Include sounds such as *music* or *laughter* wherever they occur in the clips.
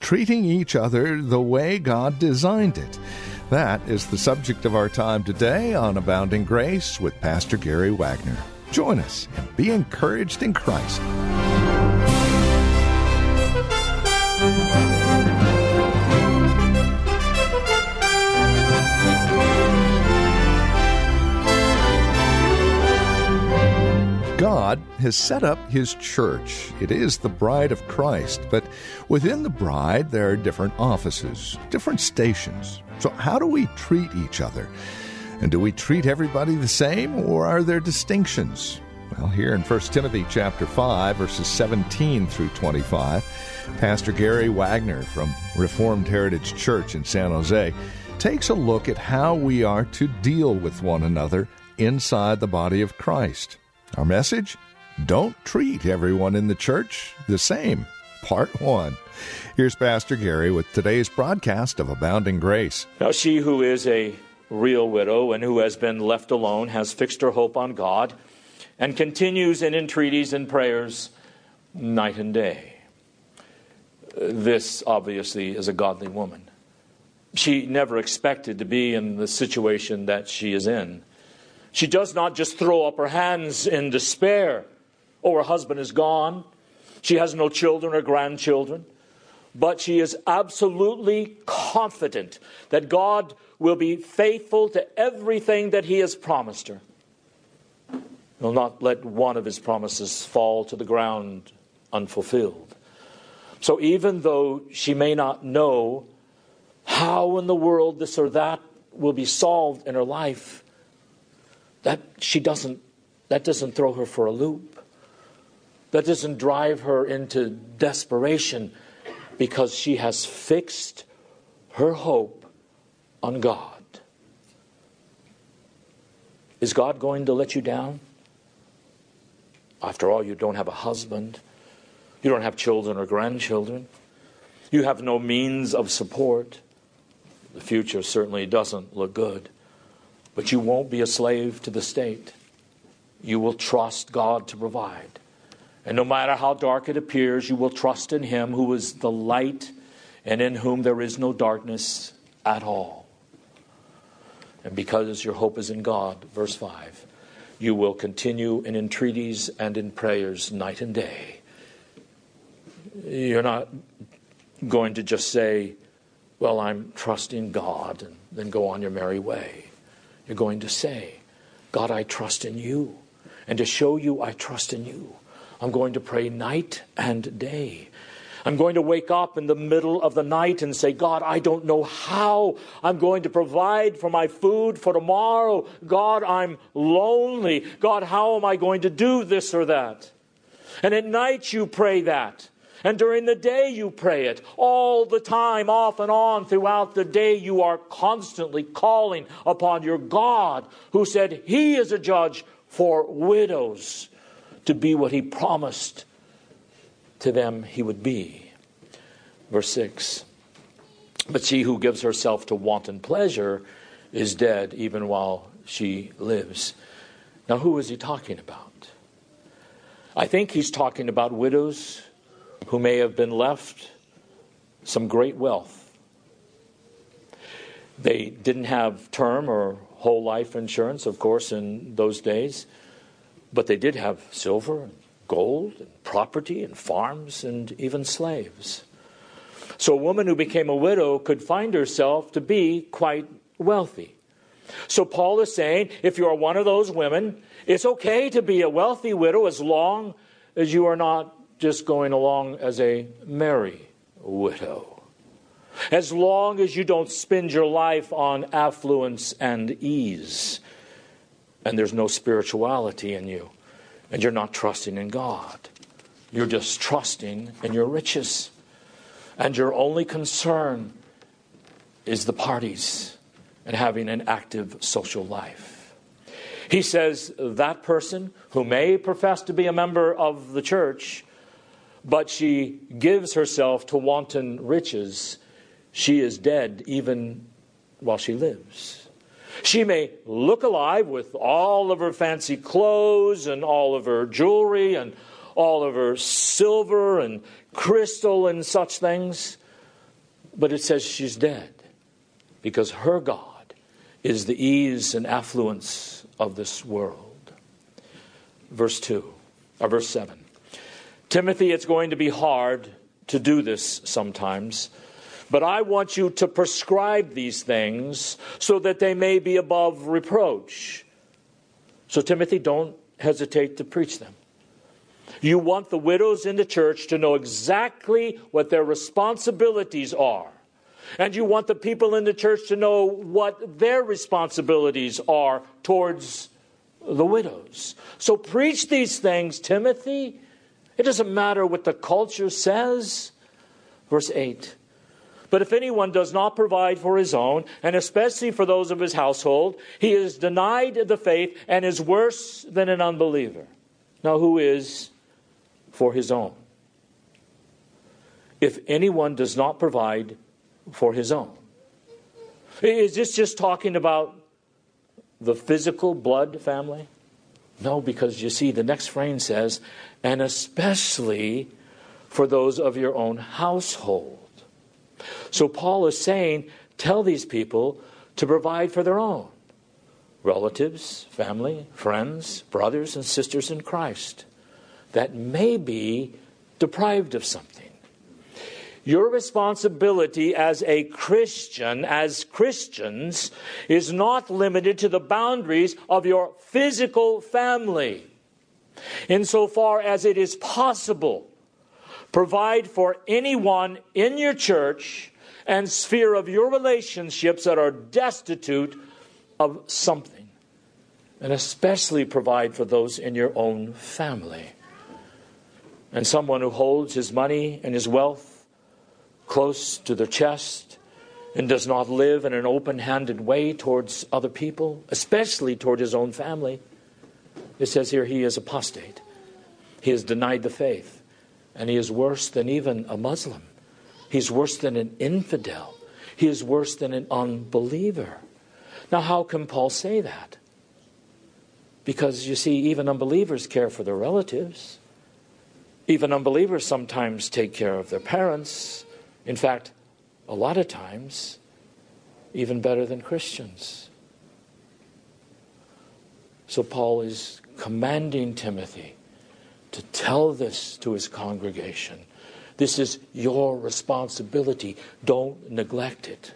treating each other the way God designed it. That is the subject of our time today on Abounding Grace with Pastor Gary Wagner. Join us and be encouraged in Christ. God has set up His church. It is the bride of Christ, but within the bride there are different offices, different stations. So, how do we treat each other? And do we treat everybody the same, or are there distinctions? Well, here in 1 Timothy chapter 5, verses 17 through 25, Pastor Gary Wagner from Reformed Heritage Church in San Jose takes a look at how we are to deal with one another inside the body of Christ. Our message? Don't treat everyone in the church the same. Part 1. Here's Pastor Gary with today's broadcast of Abounding Grace. Now, she who is a real widow and who has been left alone has fixed her hope on God and continues in entreaties and prayers night and day. This obviously is a godly woman. She never expected to be in the situation that she is in. She does not just throw up her hands in despair. Oh, her husband is gone. She has no children or grandchildren. But she is absolutely confident that God will be faithful to everything that He has promised her. He'll not let one of His promises fall to the ground unfulfilled. So even though she may not know how in the world this or that will be solved in her life, that she doesn't that doesn't throw her for a loop. That doesn't drive her into desperation because she has fixed her hope on God. Is God going to let you down? After all, you don't have a husband. You don't have children or grandchildren. You have no means of support. The future certainly doesn't look good. But you won't be a slave to the state. You will trust God to provide. And no matter how dark it appears, you will trust in Him who is the light and in whom there is no darkness at all. And because your hope is in God, verse 5, you will continue in entreaties and in prayers night and day. You're not going to just say, Well, I'm trusting God, and then go on your merry way. You're going to say, God, I trust in you. And to show you I trust in you, I'm going to pray night and day. I'm going to wake up in the middle of the night and say, God, I don't know how I'm going to provide for my food for tomorrow. God, I'm lonely. God, how am I going to do this or that? And at night you pray that. And during the day, you pray it. All the time, off and on, throughout the day, you are constantly calling upon your God, who said He is a judge for widows to be what He promised to them He would be. Verse 6 But she who gives herself to wanton pleasure is dead even while she lives. Now, who is he talking about? I think he's talking about widows who may have been left some great wealth. They didn't have term or whole life insurance, of course, in those days, but they did have silver and gold and property and farms and even slaves. So a woman who became a widow could find herself to be quite wealthy. So Paul is saying if you are one of those women, it's okay to be a wealthy widow as long as you are not just going along as a merry widow. As long as you don't spend your life on affluence and ease, and there's no spirituality in you, and you're not trusting in God, you're just trusting in your riches. and your only concern is the parties and having an active social life. He says that person who may profess to be a member of the church, but she gives herself to wanton riches, she is dead even while she lives. She may look alive with all of her fancy clothes and all of her jewelry and all of her silver and crystal and such things, but it says she's dead because her God is the ease and affluence of this world. Verse 2, or verse 7. Timothy, it's going to be hard to do this sometimes, but I want you to prescribe these things so that they may be above reproach. So, Timothy, don't hesitate to preach them. You want the widows in the church to know exactly what their responsibilities are. And you want the people in the church to know what their responsibilities are towards the widows. So preach these things, Timothy. It doesn't matter what the culture says. Verse 8. But if anyone does not provide for his own, and especially for those of his household, he is denied the faith and is worse than an unbeliever. Now, who is for his own? If anyone does not provide for his own. Is this just talking about the physical blood family? No, because you see, the next phrase says, and especially for those of your own household. So Paul is saying, tell these people to provide for their own relatives, family, friends, brothers, and sisters in Christ that may be deprived of something. Your responsibility as a Christian, as Christians, is not limited to the boundaries of your physical family. Insofar as it is possible, provide for anyone in your church and sphere of your relationships that are destitute of something. And especially provide for those in your own family. And someone who holds his money and his wealth close to their chest and does not live in an open handed way towards other people, especially toward his own family. It says here he is apostate. He has denied the faith. And he is worse than even a Muslim. He's worse than an infidel. He is worse than an unbeliever. Now, how can Paul say that? Because you see, even unbelievers care for their relatives. Even unbelievers sometimes take care of their parents in fact, a lot of times, even better than Christians. So Paul is commanding Timothy to tell this to his congregation. This is your responsibility. Don't neglect it.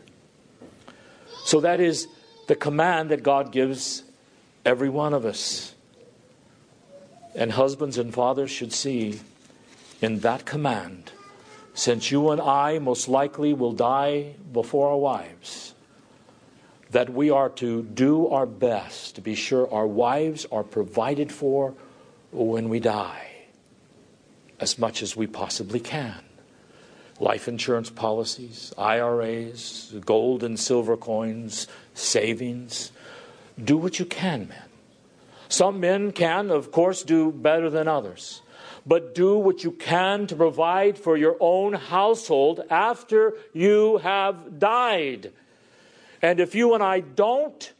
So that is the command that God gives every one of us. And husbands and fathers should see in that command since you and I most likely will die before our wives, that we are to do our best to be sure our wives are provided for when we die as much as we possibly can. Life insurance policies, IRAs, gold and silver coins, savings. Do what you can, men. Some men can, of course, do better than others but do what you can to provide for your own household after you have died. And if you and I don't,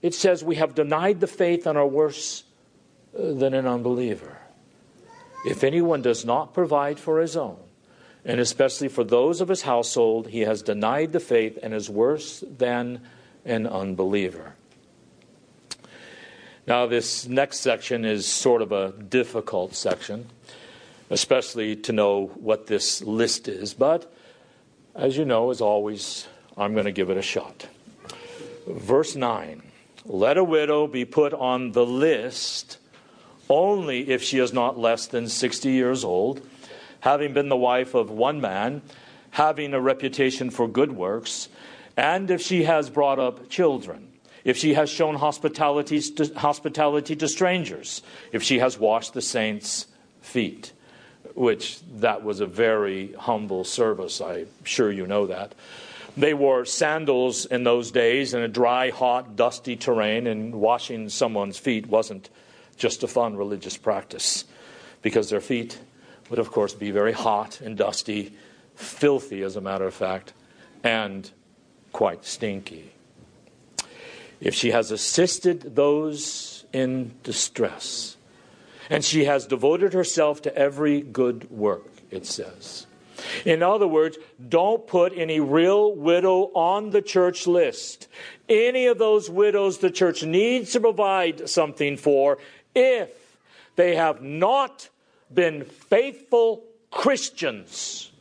it says we have denied the faith and are worse uh, than an unbeliever. If anyone does not provide for his own, and especially for those of his household, he has denied the faith and is worse than an unbeliever. Now, this next section is sort of a difficult section, especially to know what this list is. But as you know, as always, I'm going to give it a shot. Verse 9 Let a widow be put on the list only if she is not less than 60 years old, having been the wife of one man, having a reputation for good works, and if she has brought up children if she has shown hospitality to, hospitality to strangers, if she has washed the saints' feet. which that was a very humble service. I'm sure you know that. They wore sandals in those days in a dry, hot, dusty terrain, and washing someone's feet wasn't just a fun religious practice because their feet would, of course, be very hot and dusty, filthy, as a matter of fact, and quite stinky. If she has assisted those in distress, and she has devoted herself to every good work, it says. In other words, don't put any real widow on the church list. Any of those widows the church needs to provide something for if they have not been faithful Christians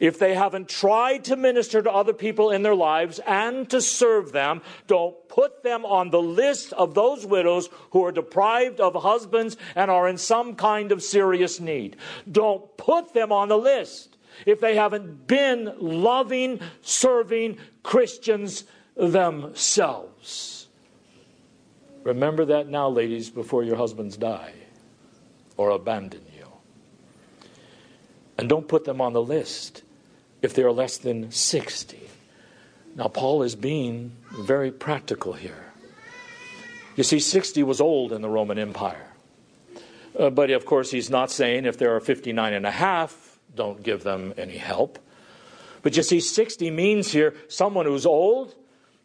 if they haven't tried to minister to other people in their lives and to serve them, don't put them on the list of those widows who are deprived of husbands and are in some kind of serious need. Don't put them on the list if they haven't been loving, serving Christians themselves. Remember that now, ladies, before your husbands die or abandon you. And don't put them on the list if they are less than 60. Now, Paul is being very practical here. You see, 60 was old in the Roman Empire. Uh, but of course, he's not saying if there are 59 and a half, don't give them any help. But you see, 60 means here someone who's old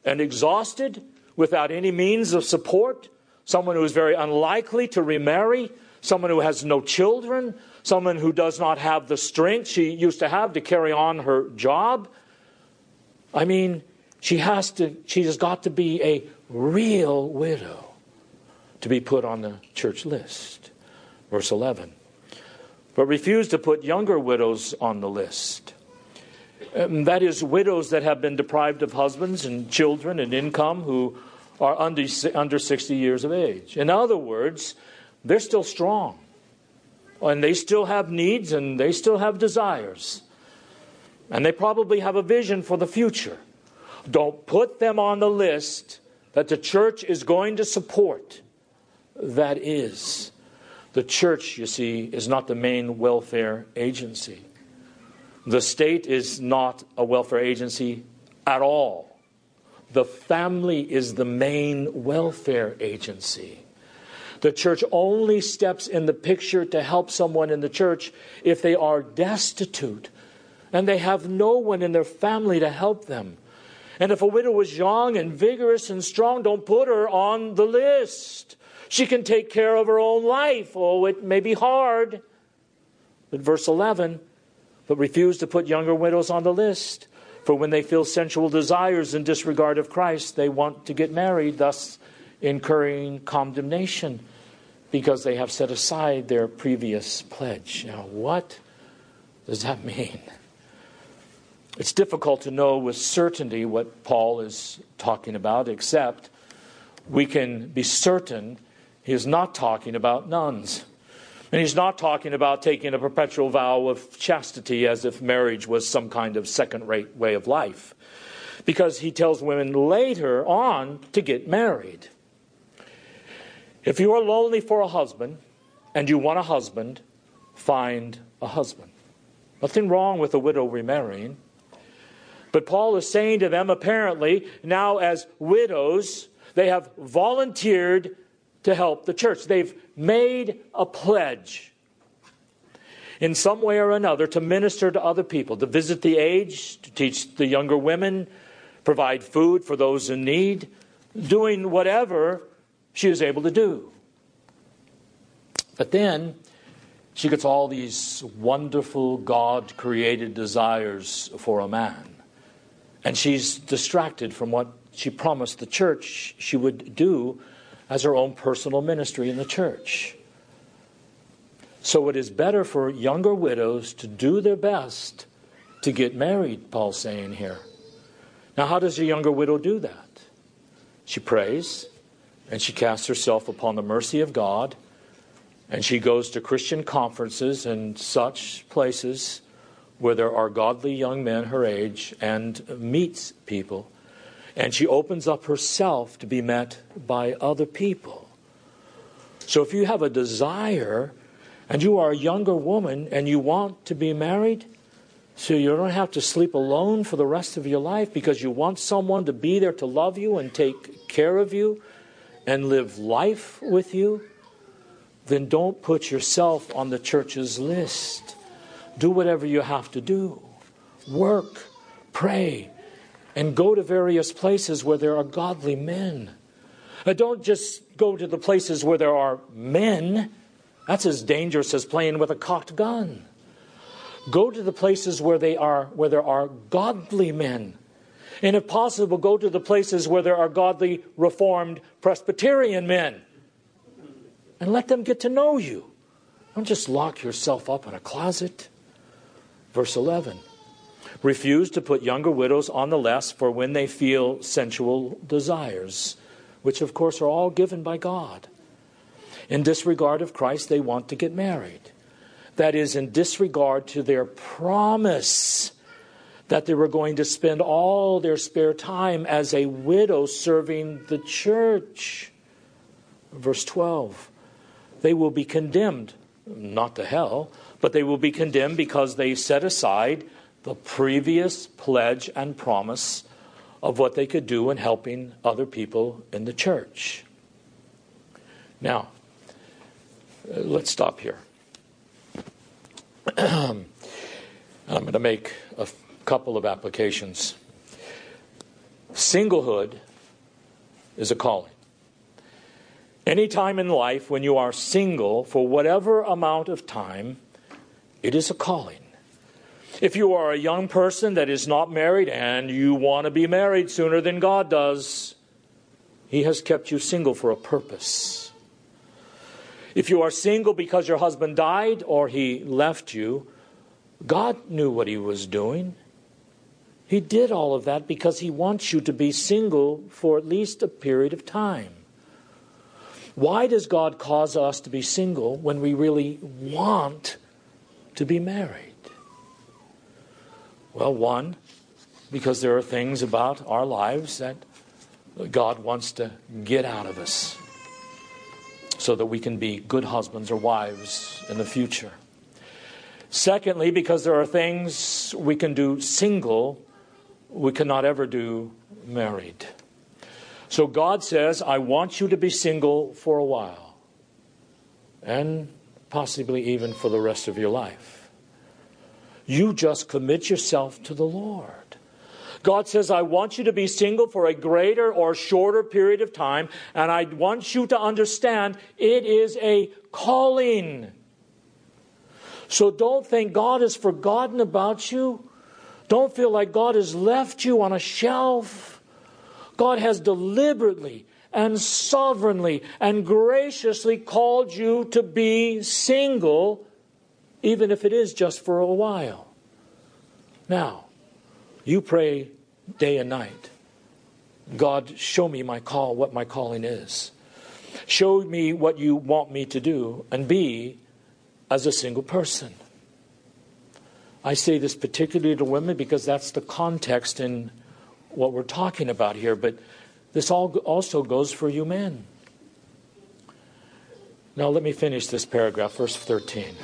and exhausted without any means of support, someone who is very unlikely to remarry, someone who has no children, someone who does not have the strength she used to have to carry on her job. I mean, she has to she has got to be a real widow to be put on the church list. Verse 11. But refuse to put younger widows on the list. Um, that is, widows that have been deprived of husbands and children and income who are under, under 60 years of age. In other words, they're still strong and they still have needs and they still have desires. And they probably have a vision for the future. Don't put them on the list that the church is going to support. That is, the church, you see, is not the main welfare agency. The state is not a welfare agency at all. The family is the main welfare agency. The church only steps in the picture to help someone in the church if they are destitute and they have no one in their family to help them. And if a widow is young and vigorous and strong, don't put her on the list. She can take care of her own life. Oh, it may be hard. But verse 11, but refuse to put younger widows on the list. For when they feel sensual desires in disregard of Christ, they want to get married, thus incurring condemnation because they have set aside their previous pledge. Now, what does that mean? It's difficult to know with certainty what Paul is talking about, except we can be certain he is not talking about nuns. And he's not talking about taking a perpetual vow of chastity as if marriage was some kind of second rate way of life. Because he tells women later on to get married. If you are lonely for a husband and you want a husband, find a husband. Nothing wrong with a widow remarrying. But Paul is saying to them, apparently, now as widows, they have volunteered to help the church. They've made a pledge in some way or another to minister to other people, to visit the aged, to teach the younger women, provide food for those in need, doing whatever she is able to do. But then she gets all these wonderful God created desires for a man. And she's distracted from what she promised the church she would do as her own personal ministry in the church. So it is better for younger widows to do their best to get married, Paul's saying here. Now, how does a younger widow do that? She prays, and she casts herself upon the mercy of God, and she goes to Christian conferences and such places where there are godly young men her age and meets people. And she opens up herself to be met by other people. So if you have a desire and you are a younger woman and you want to be married, so you don't have to sleep alone for the rest of your life because you want someone to be there to love you and take care of you and live life with you, then don't put yourself on the church's list. Do whatever you have to do. Work, pray, and go to various places where there are godly men. Uh, don't just go to the places where there are men. That's as dangerous as playing with a cocked gun. Go to the places where they are where there are godly men. And if possible, go to the places where there are godly reformed Presbyterian men. And let them get to know you. Don't just lock yourself up in a closet. Verse 11 Refuse to put younger widows on the list for when they feel sensual desires, which of course are all given by God. In disregard of Christ, they want to get married. That is, in disregard to their promise that they were going to spend all their spare time as a widow serving the church. Verse 12 They will be condemned, not to hell, but they will be condemned because they set aside the previous pledge and promise of what they could do in helping other people in the church. Now, uh, let's stop here. *clears throat* I'm going to make a couple of applications. Singlehood is a calling. Any time in life when you are single for whatever amount of time, it is a calling. If you are a young person that is not married and you want to be married sooner than God does, He has kept you single for a purpose. If you are single because your husband died or he left you, God knew what He was doing. He did all of that because He wants you to be single for at least a period of time. Why does God cause us to be single when we really want to be married? Well, one, because there are things about our lives that God wants to get out of us so that we can be good husbands or wives in the future. Secondly, because there are things we can do single we cannot ever do married. So God says, I want you to be single for a while, and possibly even for the rest of your life. You just commit yourself to the Lord. God says, I want you to be single for a greater or shorter period of time, and I want you to understand it is a calling. So don't think God has forgotten about you. Don't feel like God has left you on a shelf. God has deliberately and sovereignly and graciously called you to be single, even if it is just for a while. Now, you pray day and night. God, show me my call, what my calling is. Show me what you want me to do and be as a single person. I say this particularly to women because that's the context in what we're talking about here, but this all also goes for you men. Now, let me finish this paragraph, verse 13.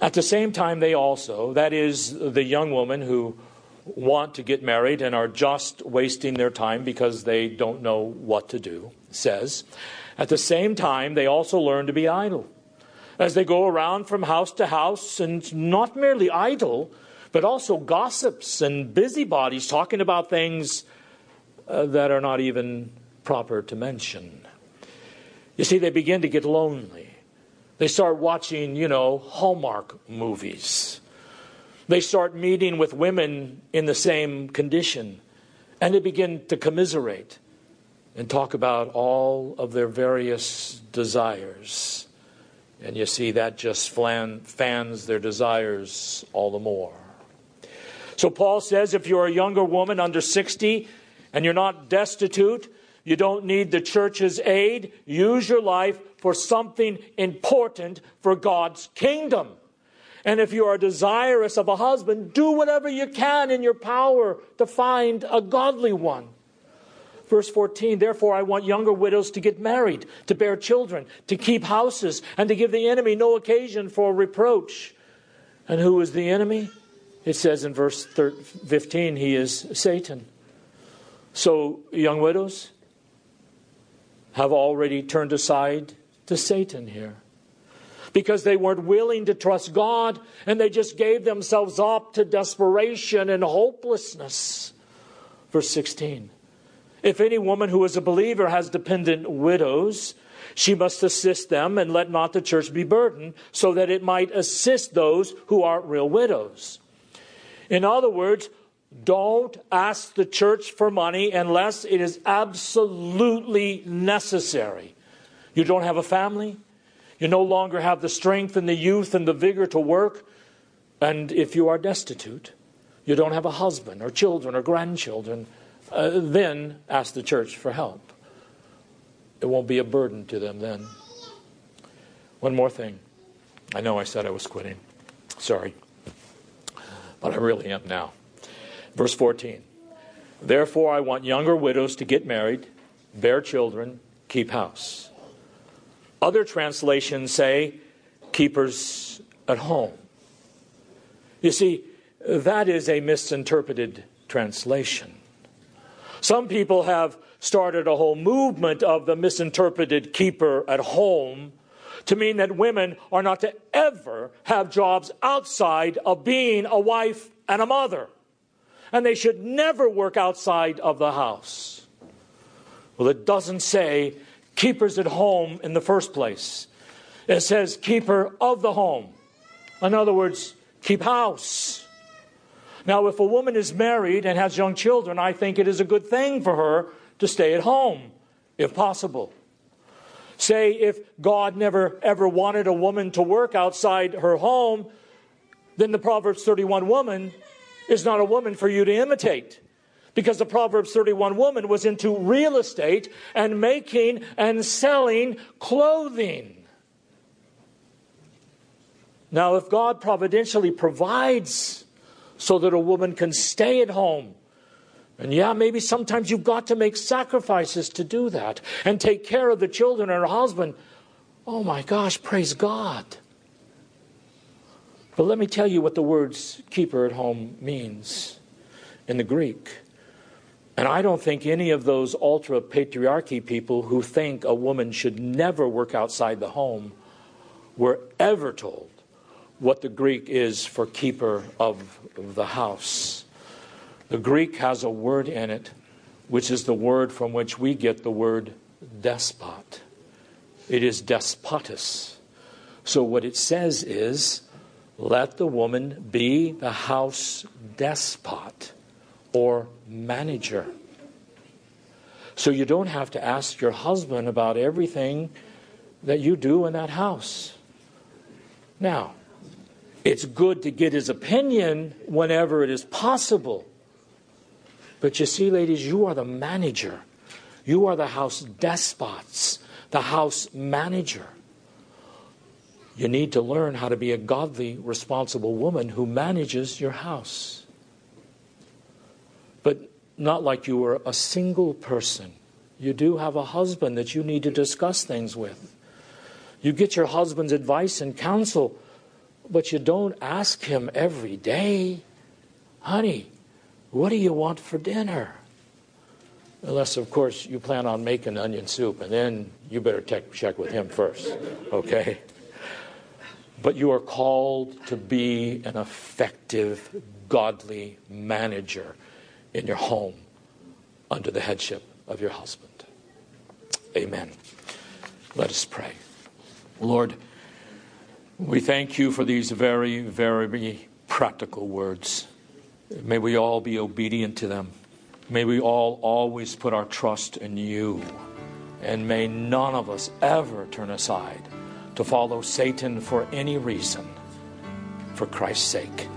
At the same time, they also, that is, the young women who want to get married and are just wasting their time because they don't know what to do, says, at the same time, they also learn to be idle as they go around from house to house and not merely idle, but also gossips and busybodies talking about things uh, that are not even proper to mention. You see, they begin to get lonely. They start watching, you know, Hallmark movies. They start meeting with women in the same condition, and they begin to commiserate and talk about all of their various desires. And you see, that just fans their desires all the more. So Paul says if you're a younger woman under 60 and you're not destitute, you don't need the church's aid, use your life for something important for God's kingdom. And if you are desirous of a husband, do whatever you can in your power to find a godly one. Verse 14, therefore I want younger widows to get married, to bear children, to keep houses, and to give the enemy no occasion for reproach. And who is the enemy? It says in verse 15, he is Satan. So, young widows have already turned aside to Satan here because they weren't willing to trust God and they just gave themselves up to desperation and hopelessness. Verse 16 If any woman who is a believer has dependent widows, she must assist them and let not the church be burdened, so that it might assist those who are real widows. In other words, don't ask the church for money unless it is absolutely necessary. You don't have a family, you no longer have the strength and the youth and the vigor to work, and if you are destitute, you don't have a husband or children or grandchildren, uh, then ask the church for help. It won't be a burden to them then. One more thing. I know I said I was quitting. Sorry. But I really am now. Verse 14. Therefore, I want younger widows to get married, bear children, keep house. Other translations say keepers at home. You see, that is a misinterpreted translation. Some people have started a whole movement of the misinterpreted keeper at home to mean that women are not to ever have jobs outside of being a wife and a mother. And they should never work outside of the house. Well, it doesn't say keepers at home in the first place, it says keeper of the home. In other words, keep house. Now, if a woman is married and has young children, I think it is a good thing for her to stay at home, if possible. Say, if God never ever wanted a woman to work outside her home, then the Proverbs 31 woman is not a woman for you to imitate. Because the Proverbs 31 woman was into real estate and making and selling clothing. Now, if God providentially provides so that a woman can stay at home and yeah, maybe sometimes you've got to make sacrifices to do that and take care of the children and her husband. Oh my gosh, praise God. But let me tell you what the words keeper at home means in the Greek. And I don't think any of those ultra patriarchy people who think a woman should never work outside the home were ever told what the Greek is for keeper of the house. The Greek has a word in it, which is the word from which we get the word despot. It is despotus. So what it says is let the woman be the house despot or manager. So you don't have to ask your husband about everything that you do in that house. Now, it's good to get his opinion whenever it is possible. But you see, ladies, you are the manager. You are the house despots, the house manager. You need to learn how to be a godly, responsible woman who manages your house. Not like you were a single person. You do have a husband that you need to discuss things with. You get your husband's advice and counsel, but you don't ask him every day, honey, what do you want for dinner? Unless, of course, you plan on making onion soup, and then you better check with him first, okay? But you are called to be an effective, godly manager in your home under the headship of your husband. Amen. Let us pray. Lord, we thank you for these very, very practical words. May we all be obedient to them. May we all always put our trust in you. And may none of us ever turn aside to follow Satan for any reason. For Christ's sake.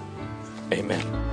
Amen.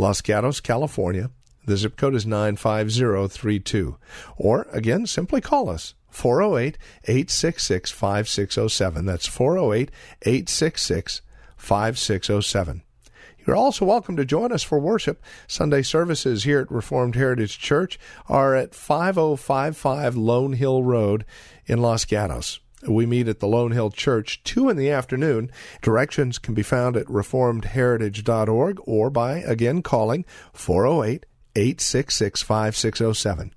Los Gatos, California. The zip code is 95032. Or, again, simply call us. 408 866 5607. That's 408 866 5607. You're also welcome to join us for worship. Sunday services here at Reformed Heritage Church are at 5055 Lone Hill Road in Los Gatos. We meet at the Lone Hill Church 2 in the afternoon. Directions can be found at reformedheritage.org or by again calling 408 866 5607.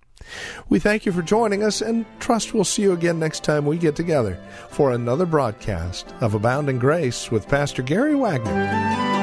We thank you for joining us and trust we'll see you again next time we get together for another broadcast of Abounding Grace with Pastor Gary Wagner.